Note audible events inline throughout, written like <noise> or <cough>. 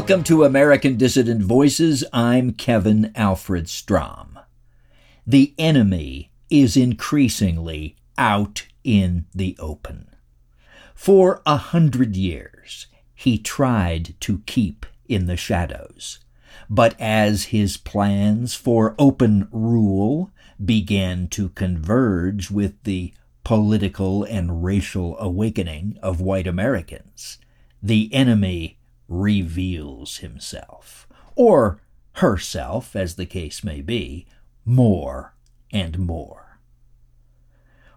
Welcome to American Dissident Voices. I'm Kevin Alfred Strom. The enemy is increasingly out in the open. For a hundred years, he tried to keep in the shadows. But as his plans for open rule began to converge with the political and racial awakening of white Americans, the enemy reveals himself, or herself, as the case may be, more and more.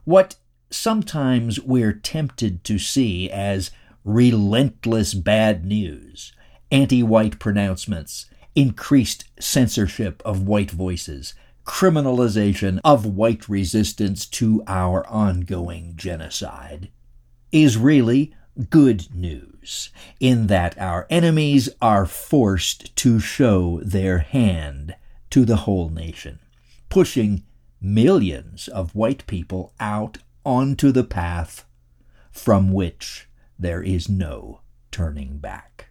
What sometimes we're tempted to see as relentless bad news, anti white pronouncements, increased censorship of white voices, criminalization of white resistance to our ongoing genocide, is really good news in that our enemies are forced to show their hand to the whole nation, pushing millions of white people out onto the path from which there is no turning back.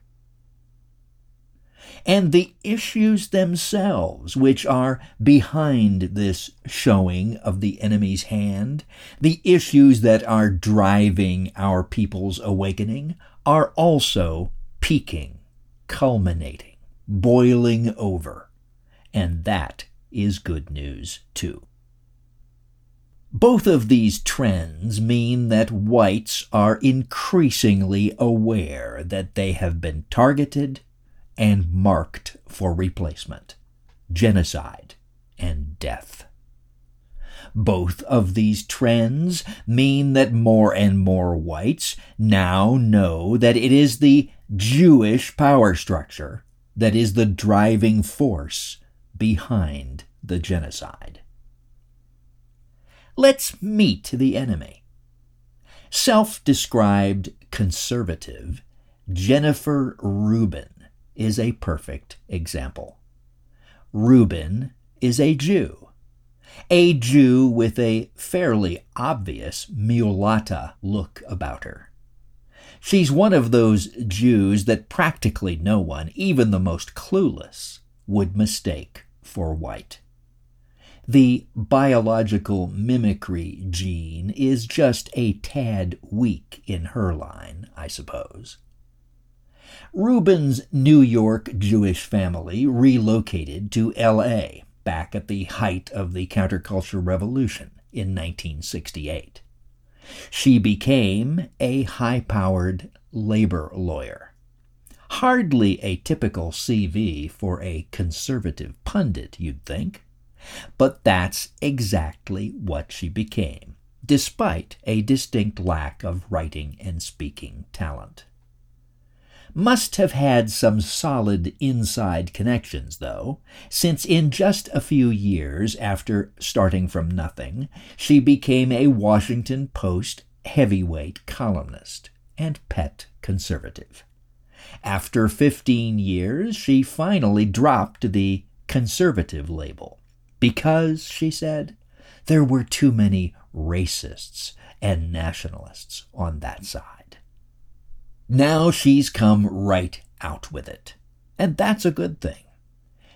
And the issues themselves, which are behind this showing of the enemy's hand, the issues that are driving our people's awakening, are also peaking, culminating, boiling over. And that is good news, too. Both of these trends mean that whites are increasingly aware that they have been targeted and marked for replacement genocide and death. Both of these trends mean that more and more whites now know that it is the Jewish power structure that is the driving force behind the genocide. Let's meet the enemy. Self described conservative Jennifer Rubin is a perfect example. Rubin is a Jew, a Jew with a fairly obvious mulatta look about her. She's one of those Jews that practically no one, even the most clueless, would mistake for white. The biological mimicry gene is just a tad weak in her line, I suppose. Rubin's New York Jewish family relocated to L.A. back at the height of the counterculture revolution in 1968. She became a high powered labor lawyer. Hardly a typical CV for a conservative pundit, you'd think. But that's exactly what she became, despite a distinct lack of writing and speaking talent. Must have had some solid inside connections, though, since in just a few years after starting from nothing, she became a Washington Post heavyweight columnist and pet conservative. After 15 years, she finally dropped the conservative label because, she said, there were too many racists and nationalists on that side. Now she's come right out with it, and that's a good thing.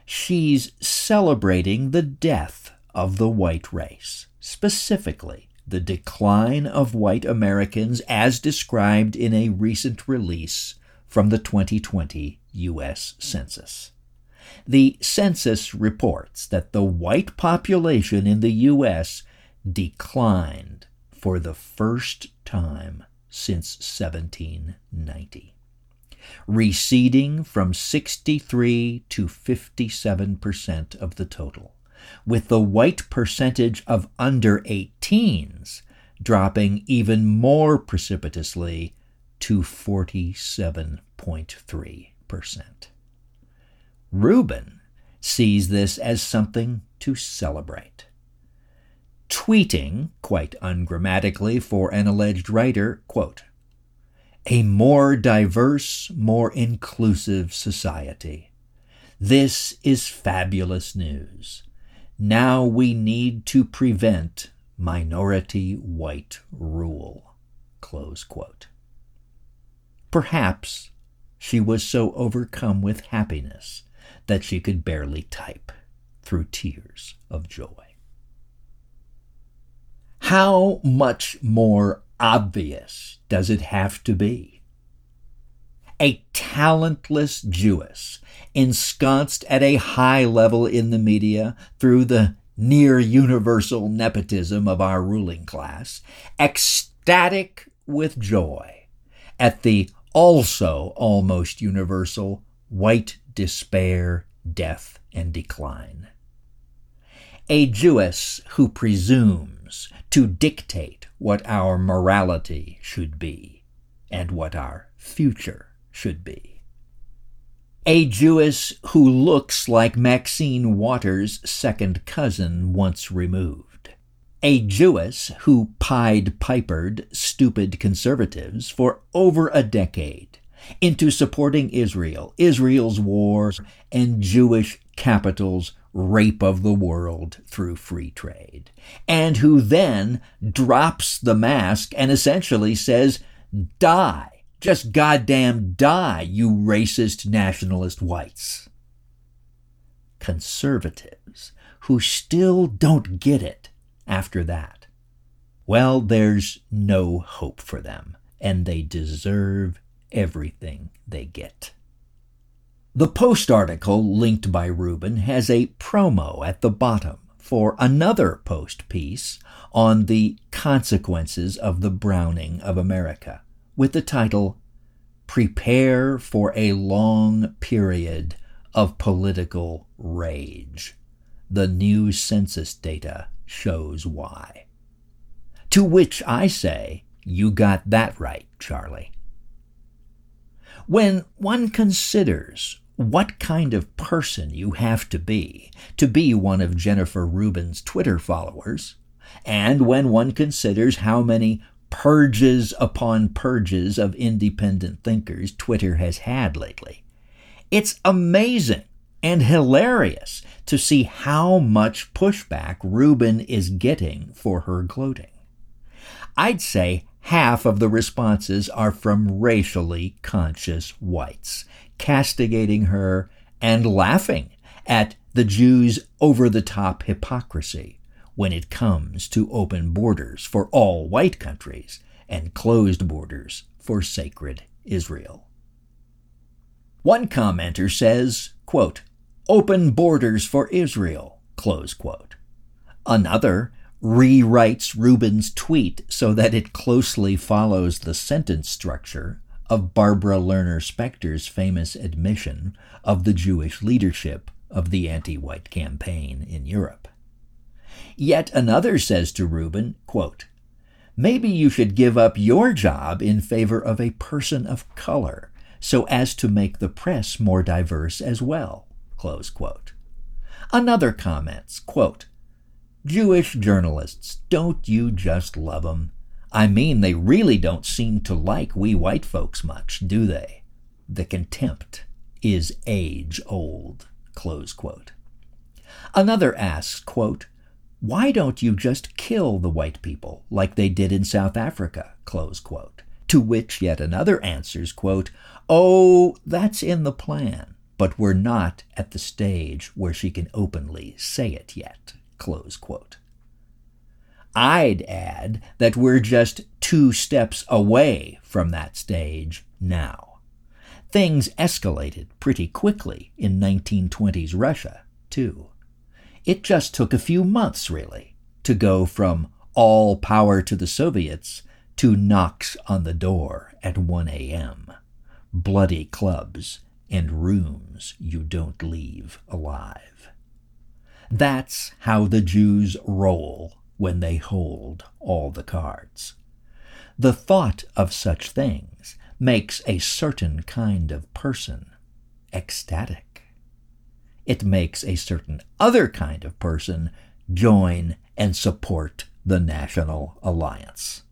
She's celebrating the death of the white race, specifically the decline of white Americans as described in a recent release from the 2020 U.S. Census. The census reports that the white population in the U.S. declined for the first time since 1790, receding from 63 to 57 percent of the total, with the white percentage of under 18s dropping even more precipitously to 47.3 percent. Rubin sees this as something to celebrate. Tweeting, quite ungrammatically for an alleged writer, quote, a more diverse, more inclusive society. This is fabulous news. Now we need to prevent minority white rule. Perhaps she was so overcome with happiness that she could barely type through tears of joy. How much more obvious does it have to be? A talentless Jewess, ensconced at a high level in the media through the near universal nepotism of our ruling class, ecstatic with joy at the also almost universal white despair, death, and decline. A Jewess who presumes to dictate what our morality should be and what our future should be. A Jewess who looks like Maxine Waters' second cousin once removed. A Jewess who Pied Pipered stupid conservatives for over a decade into supporting Israel, Israel's wars, and Jewish capital's rape of the world through free trade, and who then drops the mask and essentially says, Die. Just goddamn die, you racist nationalist whites. Conservatives who still don't get it after that. Well, there's no hope for them, and they deserve everything they get. The Post article linked by Rubin has a promo at the bottom for another Post piece on the consequences of the browning of America, with the title Prepare for a Long Period of Political Rage. The new census data shows why. To which I say, You got that right, Charlie. When one considers what kind of person you have to be to be one of Jennifer Rubin's Twitter followers, and when one considers how many purges upon purges of independent thinkers Twitter has had lately, it's amazing and hilarious to see how much pushback Rubin is getting for her gloating. I'd say half of the responses are from racially conscious whites, castigating her and laughing at the Jews' over the top hypocrisy when it comes to open borders for all white countries and closed borders for sacred Israel. One commenter says, quote, open borders for Israel, close quote. Another rewrites Rubin's tweet so that it closely follows the sentence structure of Barbara Lerner Specter's famous admission of the Jewish leadership of the anti white campaign in Europe. Yet another says to Rubin, quote, Maybe you should give up your job in favor of a person of color so as to make the press more diverse as well. Close quote. Another comments, quote, Jewish journalists, don't you just love 'em? I mean, they really don't seem to like we white folks much, do they? The contempt is age old. Another asks, quote, Why don't you just kill the white people like they did in South Africa? To which yet another answers, quote, Oh, that's in the plan, but we're not at the stage where she can openly say it yet. I'd add that we're just two steps away from that stage now. Things escalated pretty quickly in 1920s Russia, too. It just took a few months, really, to go from all power to the Soviets to knocks on the door at 1 a.m., bloody clubs, and rooms you don't leave alive. That's how the Jews roll when they hold all the cards. The thought of such things makes a certain kind of person ecstatic. It makes a certain other kind of person join and support the National Alliance.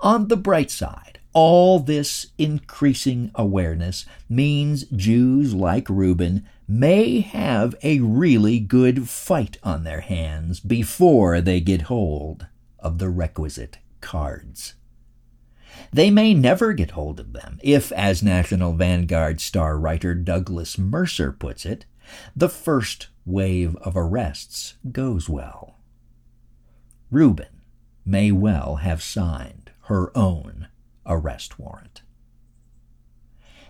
On the bright side, all this increasing awareness means Jews like Rubin may have a really good fight on their hands before they get hold of the requisite cards. They may never get hold of them if, as National Vanguard star writer Douglas Mercer puts it, the first wave of arrests goes well. Rubin may well have signed her own arrest warrant.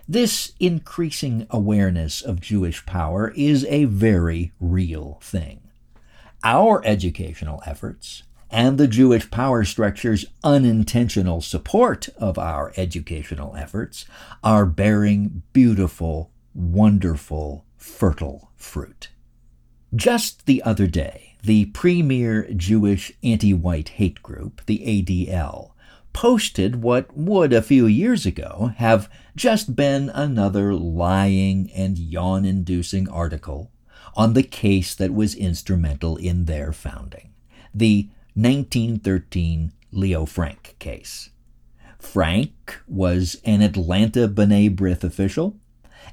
This increasing awareness of Jewish power is a very real thing. Our educational efforts and the Jewish power structure's unintentional support of our educational efforts are bearing beautiful, wonderful, fertile fruit. Just the other day, the premier Jewish anti white hate group, the ADL, posted what would a few years ago have just been another lying and yawn inducing article on the case that was instrumental in their founding the 1913 Leo Frank case. Frank was an Atlanta B'nai B'rith official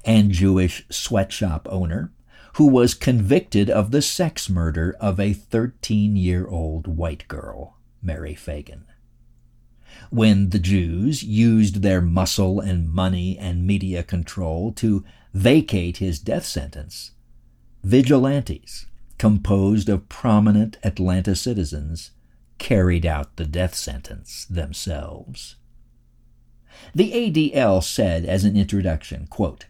and Jewish sweatshop owner who was convicted of the sex murder of a 13 year old white girl, Mary Phagan when the Jews used their muscle and money and media control to vacate his death sentence, vigilantes, composed of prominent Atlanta citizens, carried out the death sentence themselves. The ADL said as an introduction, quote,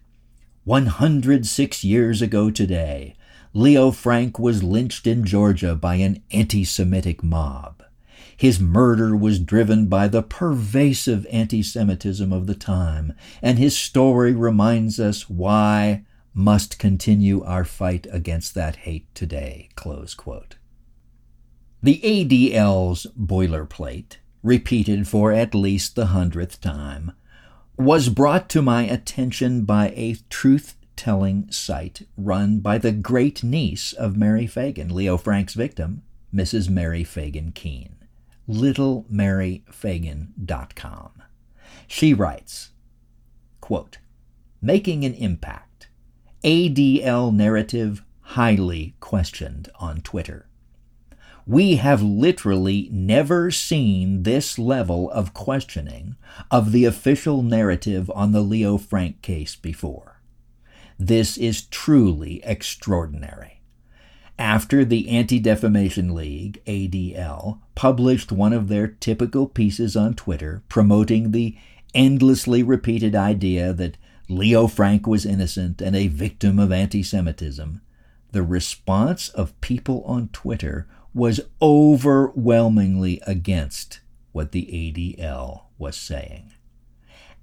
106 years ago today, Leo Frank was lynched in Georgia by an anti Semitic mob. His murder was driven by the pervasive anti Semitism of the time, and his story reminds us why must continue our fight against that hate today. The ADL's boilerplate, repeated for at least the hundredth time, was brought to my attention by a truth telling site run by the great niece of Mary Phagan, Leo Frank's victim, Mrs. Mary Phagan Kean littlemaryphagan.com. She writes, quote, Making an impact. ADL narrative highly questioned on Twitter. We have literally never seen this level of questioning of the official narrative on the Leo Frank case before. This is truly extraordinary after the Anti Defamation League, ADL, published one of their typical pieces on Twitter promoting the endlessly repeated idea that Leo Frank was innocent and a victim of anti Semitism, the response of people on Twitter was overwhelmingly against what the ADL was saying.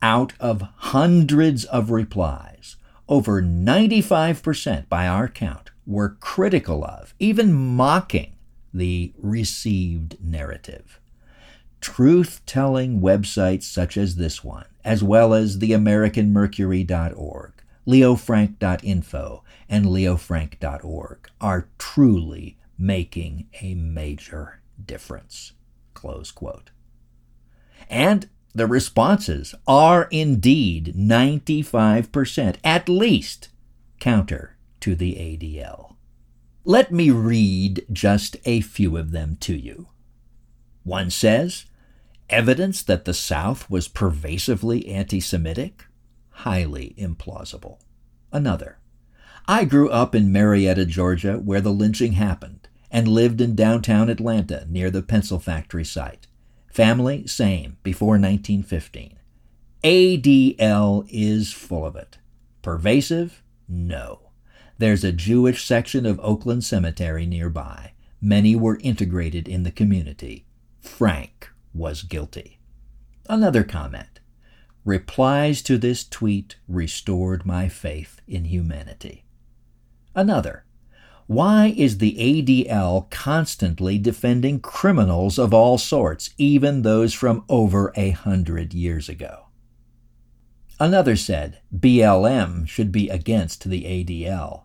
Out of hundreds of replies, over 95% by our count were critical of, even mocking, the received narrative. Truth telling websites such as this one, as well as the AmericanMercury.org, leofrank.info, and leofrank.org, are truly making a major difference. Close quote. And the responses are indeed 95%, at least, counter to the ADL. Let me read just a few of them to you. One says, evidence that the South was pervasively anti Semitic? Highly implausible. Another, I grew up in Marietta, Georgia, where the lynching happened, and lived in downtown Atlanta near the pencil factory site. Family, same, before 1915. ADL is full of it. Pervasive? No. There's a Jewish section of Oakland Cemetery nearby. Many were integrated in the community. Frank was guilty. Another comment. Replies to this tweet restored my faith in humanity. Another. Why is the ADL constantly defending criminals of all sorts, even those from over a hundred years ago? Another said BLM should be against the ADL.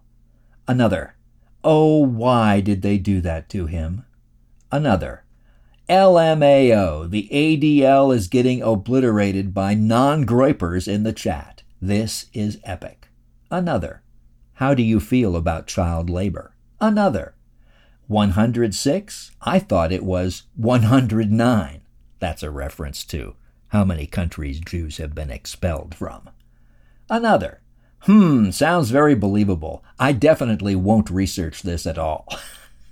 Another, Oh, why did they do that to him? Another, LMAO, the ADL is getting obliterated by non groypers in the chat. This is epic. Another, How do you feel about child labor? Another, 106? I thought it was 109. That's a reference to how many countries Jews have been expelled from. Another, hmm, sounds very believable. I definitely won't research this at all.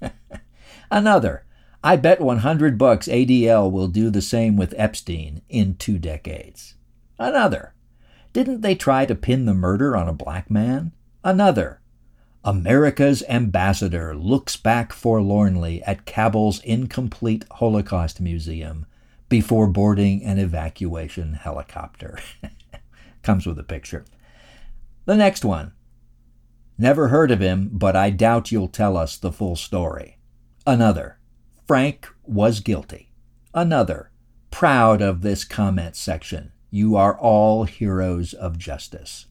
<laughs> Another, I bet 100 bucks ADL will do the same with Epstein in two decades. Another, didn't they try to pin the murder on a black man? Another, America's ambassador looks back forlornly at Kabul's incomplete Holocaust museum before boarding an evacuation helicopter. <laughs> Comes with a picture. The next one. Never heard of him, but I doubt you'll tell us the full story. Another. Frank was guilty. Another. Proud of this comment section. You are all heroes of justice.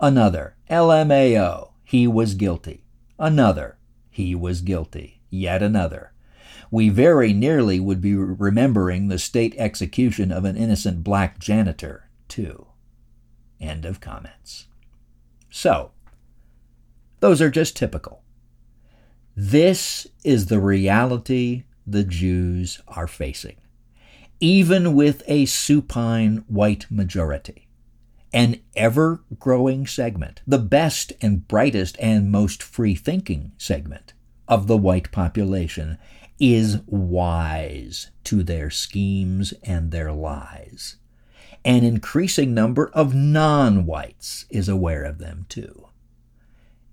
Another. LMAO. He was guilty. Another. He was guilty. Yet another. We very nearly would be remembering the state execution of an innocent black janitor, too. End of comments. So, those are just typical. This is the reality the Jews are facing, even with a supine white majority an ever growing segment, the best and brightest and most free thinking segment of the white population, is wise to their schemes and their lies. An increasing number of non whites is aware of them too.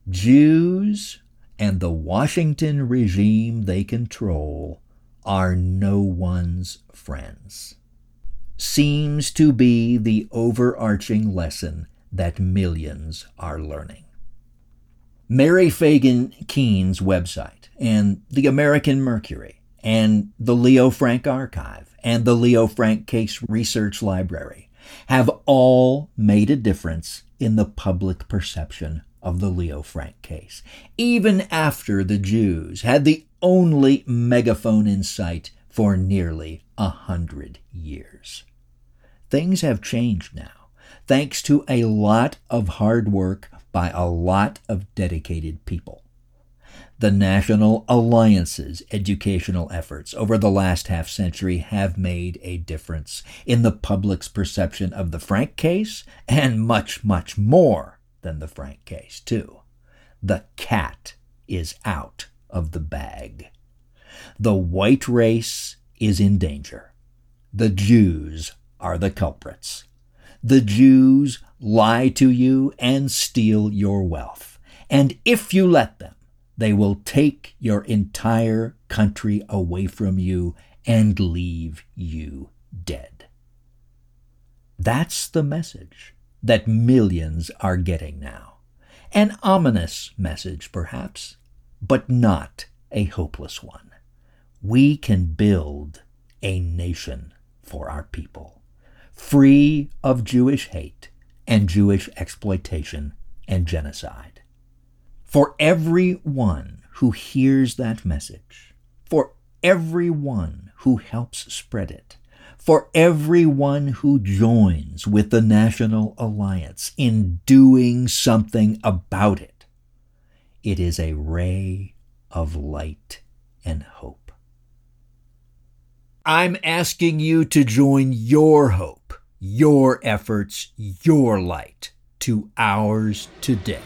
Jews and the Washington regime they control are no one's friends seems to be the overarching lesson that millions are learning. Mary Phagan Kean's website and the American Mercury and the Leo Frank Archive and the Leo Frank Case Research Library have all made a difference in the public perception of the Leo Frank case, even after the Jews had the only megaphone in sight for nearly a hundred years. Things have changed now, thanks to a lot of hard work by a lot of dedicated people. The National Alliance's educational efforts over the last half century have made a difference in the public's perception of the Frank case, and much, much more than the Frank case, too. The cat is out of the bag. The white race is in danger. The Jews are the culprits. The Jews lie to you and steal your wealth. And if you let them, they will take your entire country away from you and leave you dead. That's the message that millions are getting now. An ominous message, perhaps, but not a hopeless one we can build a nation for our people, free of Jewish hate and Jewish exploitation and genocide. For everyone who hears that message, for everyone who helps spread it, for everyone who joins with the National Alliance in doing something about it, it is a ray of light and hope. I'm asking you to join your hope, your efforts, your light to ours today.